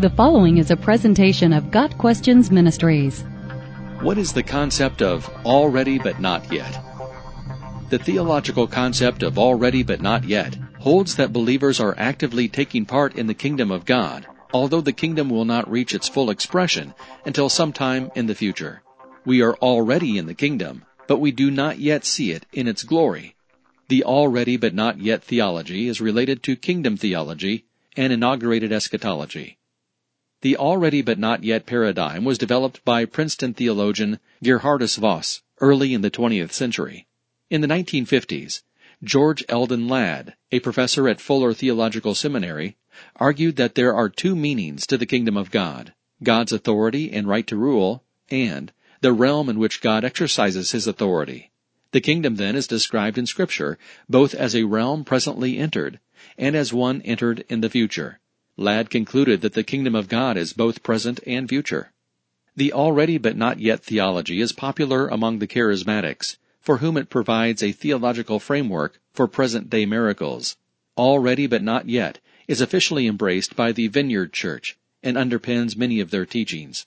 The following is a presentation of Got Questions Ministries. What is the concept of already but not yet? The theological concept of already but not yet holds that believers are actively taking part in the kingdom of God, although the kingdom will not reach its full expression until sometime in the future. We are already in the kingdom, but we do not yet see it in its glory. The already but not yet theology is related to kingdom theology and inaugurated eschatology. The already but not yet paradigm was developed by Princeton theologian Gerhardus Vos early in the 20th century. In the 1950s, George Eldon Ladd, a professor at Fuller Theological Seminary, argued that there are two meanings to the kingdom of God God's authority and right to rule, and the realm in which God exercises his authority. The kingdom then is described in Scripture both as a realm presently entered and as one entered in the future. Ladd concluded that the kingdom of God is both present and future. The already but not yet theology is popular among the charismatics, for whom it provides a theological framework for present day miracles. Already but not yet is officially embraced by the Vineyard Church and underpins many of their teachings.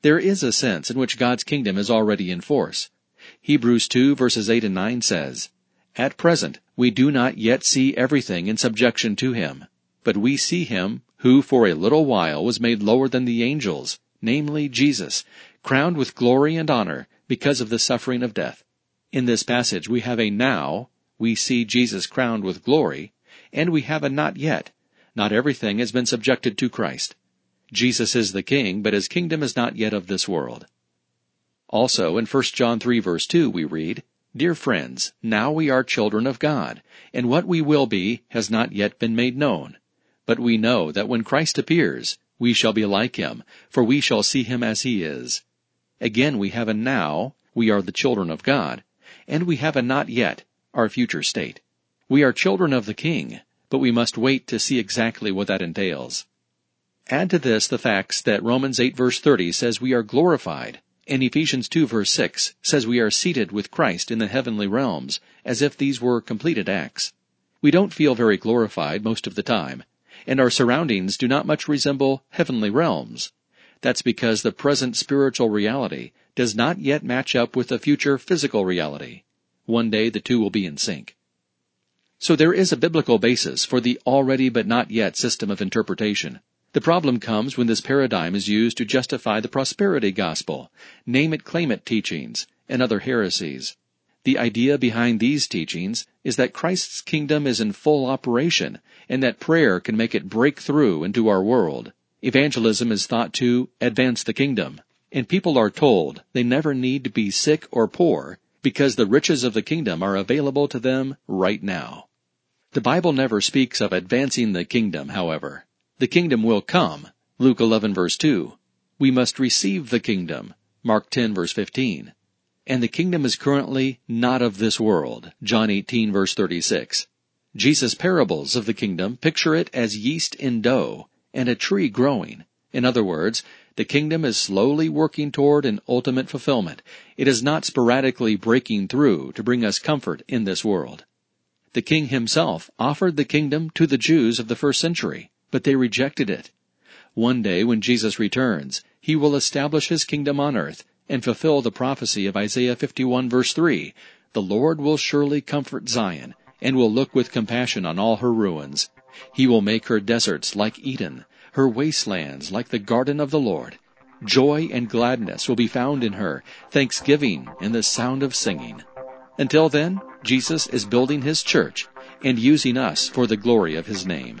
There is a sense in which God's kingdom is already in force. Hebrews 2 verses 8 and 9 says, At present we do not yet see everything in subjection to him, but we see him who for a little while was made lower than the angels, namely Jesus, crowned with glory and honor because of the suffering of death. In this passage we have a now, we see Jesus crowned with glory, and we have a not yet. Not everything has been subjected to Christ. Jesus is the king, but his kingdom is not yet of this world. Also in 1 John 3 verse 2 we read, Dear friends, now we are children of God, and what we will be has not yet been made known. But we know that when Christ appears, we shall be like him, for we shall see him as he is. Again we have a now, we are the children of God, and we have a not yet, our future state. We are children of the King, but we must wait to see exactly what that entails. Add to this the facts that Romans 8 verse 30 says we are glorified, and Ephesians 2 verse 6 says we are seated with Christ in the heavenly realms, as if these were completed acts. We don't feel very glorified most of the time, and our surroundings do not much resemble heavenly realms. That's because the present spiritual reality does not yet match up with the future physical reality. One day the two will be in sync. So there is a biblical basis for the already but not yet system of interpretation. The problem comes when this paradigm is used to justify the prosperity gospel, name it claim it teachings, and other heresies. The idea behind these teachings is that Christ's kingdom is in full operation and that prayer can make it break through into our world. Evangelism is thought to advance the kingdom, and people are told they never need to be sick or poor because the riches of the kingdom are available to them right now. The Bible never speaks of advancing the kingdom, however. The kingdom will come, Luke 11 verse 2. We must receive the kingdom, Mark 10 verse 15 and the kingdom is currently not of this world. John 18 verse 36. Jesus' parables of the kingdom picture it as yeast in dough and a tree growing. In other words, the kingdom is slowly working toward an ultimate fulfillment. It is not sporadically breaking through to bring us comfort in this world. The king himself offered the kingdom to the Jews of the first century, but they rejected it. One day when Jesus returns, he will establish his kingdom on earth and fulfill the prophecy of Isaiah 51 verse 3. The Lord will surely comfort Zion and will look with compassion on all her ruins. He will make her deserts like Eden, her wastelands like the garden of the Lord. Joy and gladness will be found in her, thanksgiving and the sound of singing. Until then, Jesus is building his church and using us for the glory of his name.